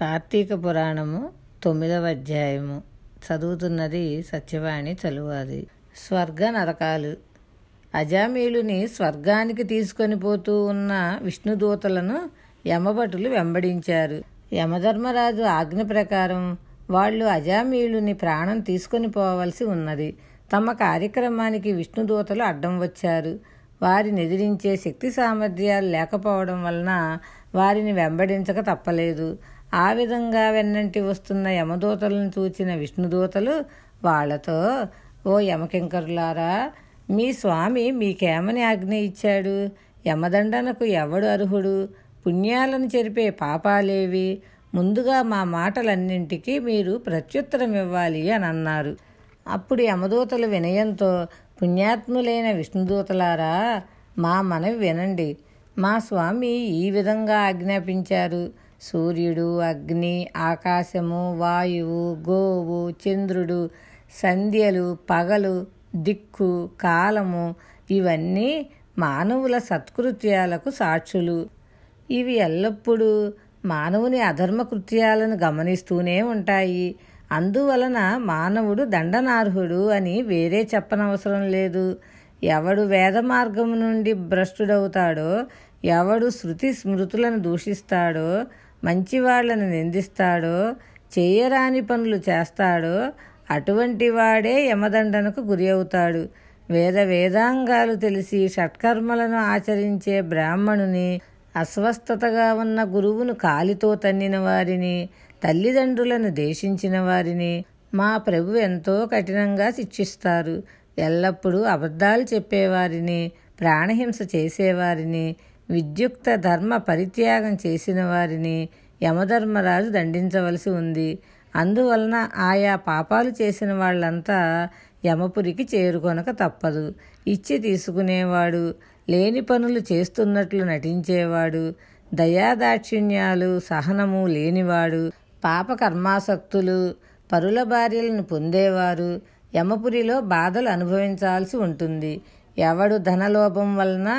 కార్తీక పురాణము తొమ్మిదవ అధ్యాయము. చదువుతున్నది సత్యవాణి చలువాది. స్వర్గ నరకాలు. అజామీలుని స్వర్గానికి తీసుకొని పోతూ ఉన్న విష్ణుదూతలను యమభటులు వెంబడించారు. యమధర్మరాజు ఆజ్ఞ ప్రకారం వాళ్ళు అజామీలుని ప్రాణం తీసుకొని పోవలసి ఉన్నది. తమ కార్యక్రమానికి విష్ణుదూతలు అడ్డం వచ్చారు. వారిని ఎదిరించే శక్తి సామర్థ్యాలు లేకపోవడం వలన వారిని వెంబడించక తప్పలేదు. ఆ విధంగా వెన్నంటి వస్తున్న యమదూతలను చూచిన విష్ణుదూతలు వాళ్ళతో ఓ యమకింకరులారా మీ స్వామి మీకేమని ఆజ్ఞ ఇచ్చాడు? యమదండనకు ఎవడు అర్హుడు? పుణ్యాలను చెరిపే పాపాలేవి? ముందుగా మా మాటలన్నింటికీ మీరు ప్రత్యుత్తరం ఇవ్వాలి అని అన్నారు. అప్పుడు యమదూతలు వినయంతో పుణ్యాత్ములైన విష్ణుదూతలారా మా మనవి వినండి. మా స్వామి ఈ విధంగా ఆజ్ఞాపించారు. సూర్యుడు అగ్ని ఆకాశము వాయువు గోవు చంద్రుడు సంధ్యలు పగలు దిక్కు కాలము ఇవన్నీ మానవుల సత్కృత్యాలకు సాక్షులు. ఇవి ఎల్లప్పుడూ మానవుని అధర్మ కృత్యాలను గమనిస్తూనే ఉంటాయి. అందువలన మానవుడు దండనార్హుడు అని వేరే చెప్పనవసరం లేదు. ఎవడు వేద మార్గము నుండి భ్రష్టుడవుతాడో ఎవడు శృతి స్మృతులను దూషిస్తాడో మంచివాళ్ళను నిందిస్తాడో చేయరాని పనులు చేస్తాడో అటువంటి వాడే యమదండనకు గురి అవుతాడు. వేద వేదాంగాలు తెలిసి షట్కర్మలను ఆచరించే బ్రాహ్మణుని అస్వస్థతగా ఉన్న గురువును కాలితో తన్నిన వారిని తల్లిదండ్రులను దేశించిన వారిని మా ప్రభు ఎంతో కఠినంగా శిక్షిస్తారు. ఎల్లప్పుడూ అబద్ధాలు చెప్పేవారిని ప్రాణహింస చేసేవారిని విద్యుక్త ధర్మ పరిత్యాగం చేసిన వారిని యమధర్మరాజు దండించవలసి ఉంది. అందువలన ఆయా పాపాలు చేసిన వాళ్ళంతా యమపురికి చేరుకొనక తప్పదు. ఇచ్చి తీసుకునేవాడు లేని పనులు చేస్తున్నట్లు నటించేవాడు దయాదాక్షిణ్యాలు సహనము లేనివాడు పాపకర్మాసక్తులు పరుల భార్యలను పొందేవారు యమపురిలో బాధలు అనుభవించాల్సి ఉంటుంది. ఎవడు ధనలోభం వలన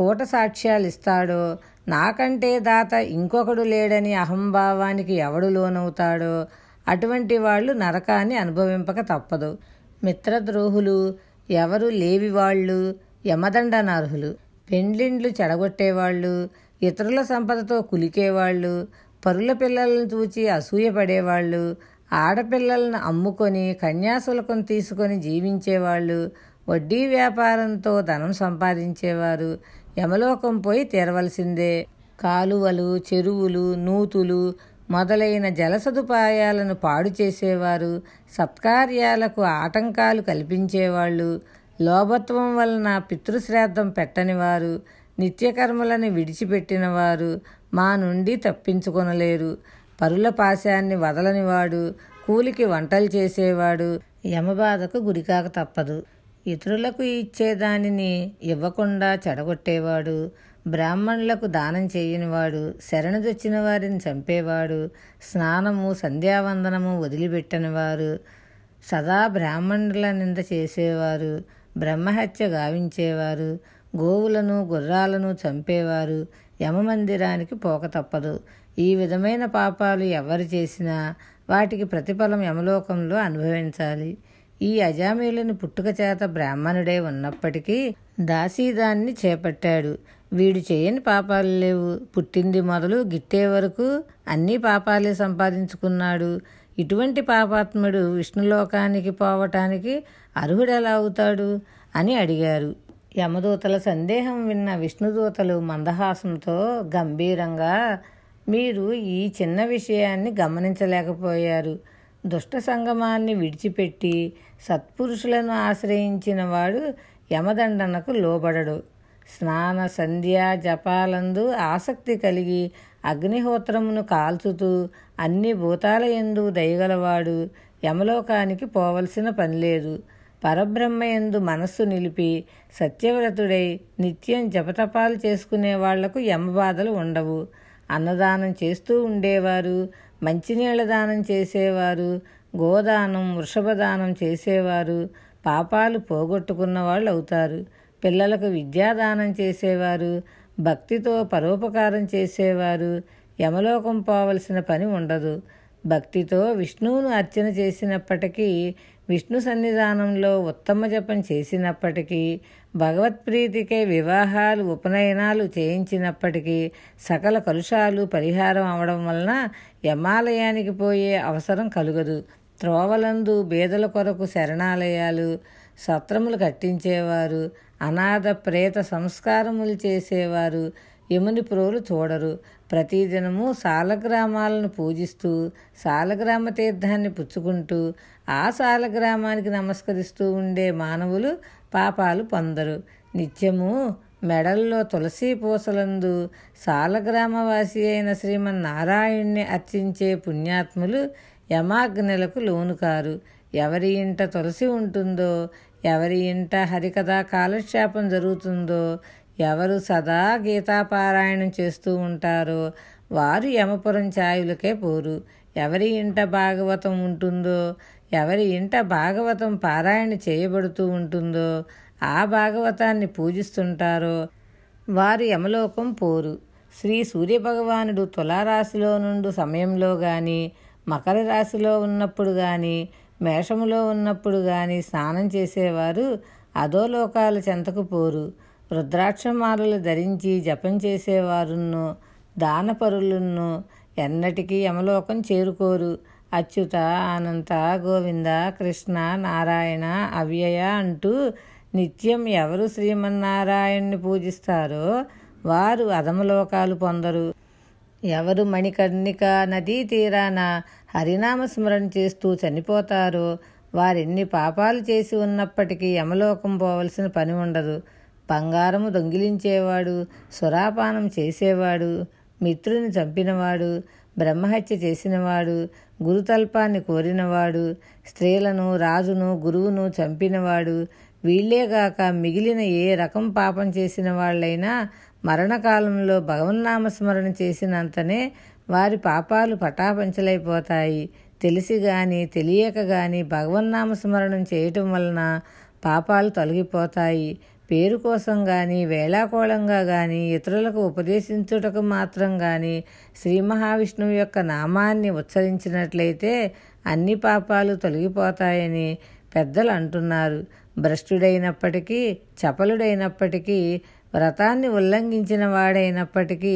కూట సాక్ష్యాలు ఇస్తాడో నాకంటే దాత ఇంకొకడు లేడని అహంభావానికి ఎవడు లోనవుతాడో? అటువంటి వాళ్ళు నరకాన్ని అనుభవింపక తప్పదు. మిత్రద్రోహులు ఎవరు లేవివాళ్ళు? యమదండనార్హులు. పెండ్లిండ్లు చెడగొట్టేవాళ్ళు? ఇతరుల సంపదతో కులికేవాళ్ళు? పరుల పిల్లలను చూచి అసూయపడేవాళ్ళు? ఆడపిల్లలను అమ్ముకొని కన్యాశుల్కం తీసుకొని జీవించేవాళ్ళు? వడ్డీ వ్యాపారంతో ధనం సంపాదించేవారు? యమలోకం పోయి తీరవలసిందే. కాలువలు చెరువులు నూతులు మొదలైన జల సదుపాయాలను పాడు చేసేవారు సత్కార్యాలకు ఆటంకాలు కల్పించేవాళ్ళు. లోభత్వం వలన పితృశ్రాద్ధం పెట్టనివారు నిత్యకర్మలను విడిచిపెట్టినవారు మా నుండి తప్పించుకొనలేరు. పరుల పాశాన్ని వదలనివాడు కూలికి వంటలు చేసేవాడు యమబాధకు గురికాక తప్పదు. ఇతరులకు ఇచ్చేదానిని ఇవ్వకుండా చెడగొట్టేవాడు బ్రాహ్మణులకు దానం చేయనివాడు శరణదొచ్చిన వారిని చంపేవాడు స్నానము సంధ్యావందనము వదిలిపెట్టనివారు సదా బ్రాహ్మణుల నింద చేసేవారు బ్రహ్మహత్య గావించేవారు గోవులను గుర్రాలను చంపేవారు యమమందిరానికి పోక తప్పదు. ఈ విధమైన పాపాలు ఎవరు చేసినా వాటికి ప్రతిఫలం యమలోకంలో అనుభవించాలి. ఈ అజామీలను పుట్టుక చేత బ్రాహ్మణుడే ఉన్నప్పటికీ దాసీదాన్ని చేపట్టాడు. వీడు చేయని పాపాలు లేవు. పుట్టింది మొదలు గిట్టే వరకు అన్ని పాపాలే సంపాదించుకున్నాడు. ఇటువంటి పాపాత్ముడు విష్ణులోకానికి పోవటానికి అర్హుడెలా అవుతాడు? అని అడిగారు. యమదూతల సందేహం విన్న విష్ణుదూతలు మందహాసంతో గంభీరంగా మీరు ఈ చిన్న విషయాన్ని గమనించలేకపోయారు. దుష్ట సంగమాన్ని విడిచిపెట్టి సత్పురుషులను ఆశ్రయించిన వాడు యమదండనకు లోబడడు. స్నాన సంధ్య జపాలందు ఆసక్తి కలిగి అగ్నిహోత్రమును కాల్చుతూ అన్ని భూతాల ఎందు దయగలవాడు యమలోకానికి పోవలసిన పని లేదు పరబ్రహ్మ ఎందు మనస్సు నిలిపి సత్యవ్రతుడై నిత్యం జపతపాలు చేసుకునే వాళ్ళకు యమబాధలు ఉండవు. అన్నదానం చేస్తూ ఉండేవారు మంచినీళ్ళ దానం చేసేవారు గోదానం వృషభదానం చేసేవారు పాపాలు పోగొట్టుకున్న వాళ్ళు అవుతారు పిల్లలకు విద్యాదానం చేసేవారు భక్తితో పరోపకారం చేసేవారు యమలోకం పోవలసిన పని ఉండదు. భక్తితో విష్ణువును అర్చన చేసినప్పటికీ విష్ణు సన్నిధానంలో ఉత్తమ జపం చేసినప్పటికీ భగవత్ప్రీతికై వివాహాలు ఉపనయనాలు చేయించినప్పటికీ సకల కలుషాలు పరిహారం అవడం వలన యమాలయానికి పోయే అవసరం కలుగదు. త్రోవలందు బేదల కొరకు శరణాలయాలు సత్రములు కట్టించేవారు అనాథ ప్రేత సంస్కారములు చేసేవారు యముని ప్రోలు చూడరు. ప్రతిదినము సాలగ్రామాలను పూజిస్తూ సాలగ్రామ తీర్థాన్ని పుచ్చుకుంటూ ఆ సాలగ్రామానికి నమస్కరిస్తూ ఉండే మానవులు పాపాలు పొందరు. నిత్యము మెడల్లో తులసి పూసలందు సాలగ్రామవాసి అయిన శ్రీమన్నారాయణ్ణి అర్చించే పుణ్యాత్ములు యమాగ్నులకు లోను కారు ఎవరి ఇంట తులసి ఉంటుందో ఎవరి ఇంట హరికథా కాలక్షేపం జరుగుతుందో ఎవరు సదా గీతాపారాయణం చేస్తూ ఉంటారో వారు యమపురం ఛాయులకే పోరు. ఎవరి ఇంట భాగవతం ఉంటుందో ఎవరి ఇంట భాగవతం పారాయణ చేయబడుతూ ఉంటుందో ఆ భాగవతాన్ని పూజిస్తుంటారో వారు యమలోకం పోరు. శ్రీ సూర్యభగవానుడు తులారాశిలో నుండి సమయంలో గాని మకర రాశిలో ఉన్నప్పుడు గాని మేషములో ఉన్నప్పుడు గాని స్నానం చేసేవారు అధోలోకాల చెంతకు పోరు. రుద్రాక్షమాలలు ధరించి జపం చేసేవారును దానపరులను ఎన్నటికీ యమలోకం చేరుకోరు. అచ్యుత అనంత గోవింద కృష్ణ నారాయణ అవ్యయ అంటూ నిత్యం ఎవరు శ్రీమన్నారాయణ్ణి పూజిస్తారో వారు అధమలోకాలు పొందరు. ఎవరు మణికర్ణిక నదీ తీరాన హరినామ స్మరణ చేస్తూ చనిపోతారో వారెన్ని పాపాలు చేసి ఉన్నప్పటికీ యమలోకం పోవలసిన పని ఉండదు. బంగారము దొంగిలించేవాడు సురాపానం చేసేవాడు మిత్రుని చంపినవాడు బ్రహ్మహత్య చేసినవాడు గురుతల్పాన్ని కోరినవాడు స్త్రీలను రాజును గురువును చంపినవాడు వీళ్ళేగాక మిగిలిన ఏ రకం పాపం చేసిన వాళ్ళైనా మరణకాలంలో భగవన్నామస్మరణ చేసినంతనే వారి పాపాలు పటాపంచలైపోతాయి. తెలిసి గాని తెలియక గాని భగవన్నామస్మరణం చేయటం వలన పాపాలు తొలగిపోతాయి. పేరు కోసం కానీ వేళాకోళంగా కానీ ఇతరులకు ఉపదేశించుటకు మాత్రం కానీ శ్రీ మహావిష్ణువు యొక్క నామాన్ని ఉచ్చరించినట్లయితే అన్ని పాపాలు తొలగిపోతాయని పెద్దలు అంటున్నారు. భ్రష్టుడైనప్పటికీ చపలుడైనప్పటికీ వ్రతాన్ని ఉల్లంఘించిన వాడైనప్పటికీ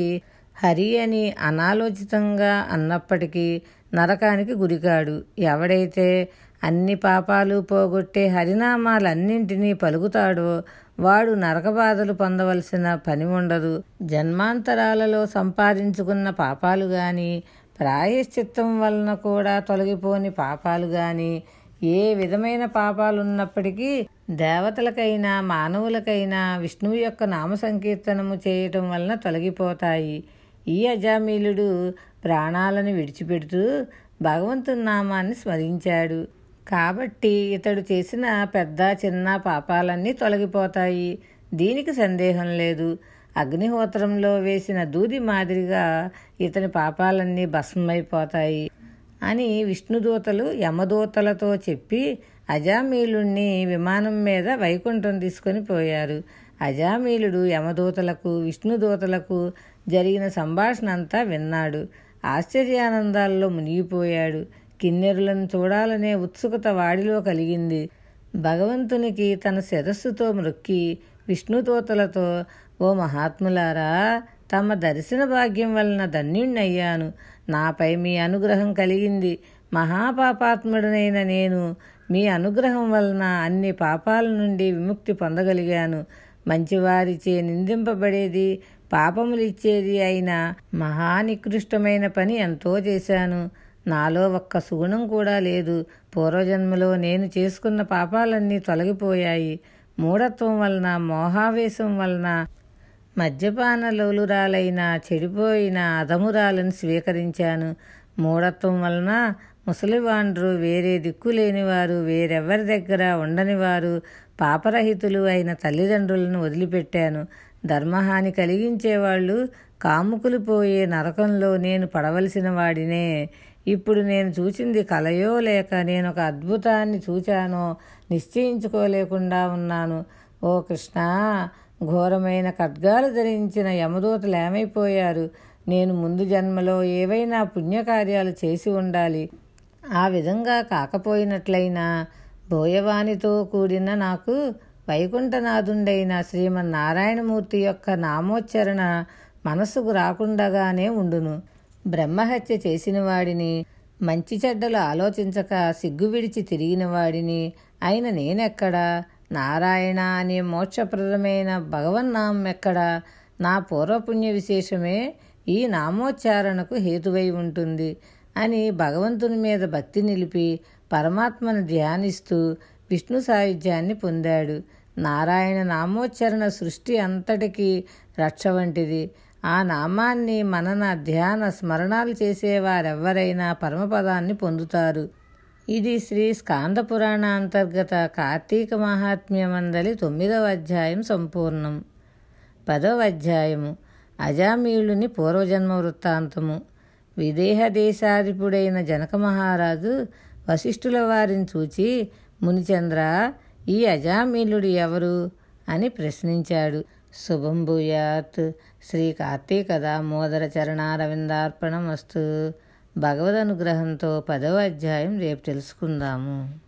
హరి అని అనాలోచితంగా అన్నప్పటికీ నరకానికి గురికాడు. ఎవడైతే అన్ని పాపాలు పోగొట్టే హరినామాలన్నింటినీ పలుకుతాడో వాడు నరకబాధలు పొందవలసిన పని ఉండదు. జన్మాంతరాలలో సంపాదించుకున్న పాపాలు గాని ప్రాయశ్చిత్తం వలన కూడా తొలగిపోని పాపాలు గాని ఏ విధమైన పాపాలున్నప్పటికీ దేవతలకైనా మానవులకైనా విష్ణువు యొక్క నామ సంకీర్తనము చేయటం వలన తొలగిపోతాయి. ఈ అజామీలుడు ప్రాణాలను విడిచిపెడుతూ భగవంతుని నామాన్ని స్మరించాడు. కాబట్టి ఇతడు చేసిన పెద్ద చిన్న పాపాలన్నీ తొలగిపోతాయి. దీనికి సందేహం లేదు. అగ్నిహోత్రంలో వేసిన దూది మాదిరిగా ఇతని పాపాలన్నీ భస్మమైపోతాయి అని విష్ణుదూతలు యమదూతలతో చెప్పి అజామీలుణ్ణి విమానం మీద వైకుంఠం తీసుకొని పోయారు. అజామీలుడు యమదూతలకు విష్ణుదూతలకు జరిగిన సంభాషణ అంతా విన్నాడు. ఆశ్చర్యానందాల్లో మునిగిపోయాడు. కిన్నెరులను చూడాలనే ఉత్సుకత వాడిలో కలిగింది. భగవంతునికి తన శిరస్సుతో మృక్కి విష్ణుతోతలతో ఓ మహాత్ములారా తమ దర్శన భాగ్యం వలన ధన్యుణ్ణయ్యాను. నాపై మీ అనుగ్రహం కలిగింది. మహాపాపాత్ముడనైన నేను మీ అనుగ్రహం వలన అన్ని పాపాల నుండి విముక్తి పొందగలిగాను. మంచివారిచే నిందింపబడేది పాపములు ఇచ్చేది అయిన మహానికృష్టమైన పని ఎంతో చేశాను. నాలో ఒక్క సుగుణం కూడా లేదు. పూర్వజన్మలో నేను చేసుకున్న పాపాలన్నీ తొలగిపోయాయి. మూఢత్వం వలన మోహావేశం వలన మద్యపాన లోలురాలైన చెడిపోయిన అధమురాలను స్వీకరించాను. మూఢత్వం వలన ముసలివాండ్రు వేరే దిక్కు లేనివారు వేరెవరి దగ్గర ఉండనివారు పాపరహితులు అయిన తల్లిదండ్రులను వదిలిపెట్టాను. ధర్మహాని కలిగించేవాళ్ళు కాముకులు పోయే నరకంలో నేను పడవలసిన వాడినే. ఇప్పుడు నేను చూసింది కలయో లేక నేను ఒక అద్భుతాన్ని చూచానో నిశ్చయించుకోలేకుండా ఉన్నాను. ఓ కృష్ణ ఘోరమైన ఖడ్గాలు ధరించిన యమదూతలు ఏమైపోయారు? నేను ముందు జన్మలో ఏవైనా పుణ్యకార్యాలు చేసి ఉండాలి. ఆ విధంగా కాకపోయినట్లయినా బోయవానితో కూడిన నాకు వైకుంఠనాథుండైన శ్రీమన్నారాయణమూర్తి యొక్క నామోచ్చరణ మనసుకు రాకుండగానే ఉండును. బ్రహ్మహత్య చేసిన వాడిని మంచి చెడ్డలు ఆలోచించక సిగ్గు విడిచి తిరిగిన వాడిని అయిన నేనెక్కడా? నారాయణ అనే మోక్షప్రదమైన భగవన్నామం ఎక్కడా నా పూర్వపుణ్య విశేషమే ఈ నామోచ్చారణకు హేతువై ఉంటుంది అని భగవంతుని మీద భక్తి నిలిపి పరమాత్మను ధ్యానిస్తూ విష్ణు సాయుధ్యాన్ని పొందాడు. నారాయణ నామోచ్చరణ సృష్టి అంతటికీ రక్ష వంటిది. ఆ నామాన్ని మనన ధ్యాన స్మరణాలు చేసేవారెవ్వరైనా పరమపదాన్ని పొందుతారు. ఇది శ్రీ స్కాంద పురాణ అంతర్గత కార్తీక మహాత్మ్యమందలి తొమ్మిదవ అధ్యాయం సంపూర్ణం. పదవ అధ్యాయము. అజామీయులుని పూర్వజన్మ వృత్తాంతము. విదేహ దేశాధిపుడైన జనక మహారాజు వశిష్ఠుల వారిని చూచి మునిచంద్ర ఈ అజామీలుడు ఎవరు? అని ప్రశ్నించాడు. శుభం భూయాత్. శ్రీ కార్తీక దామోదర చరణారవిందార్పణం వస్తూ భగవద్ అనుగ్రహంతో పదవ అధ్యాయం రేపు తెలుసుకుందాము.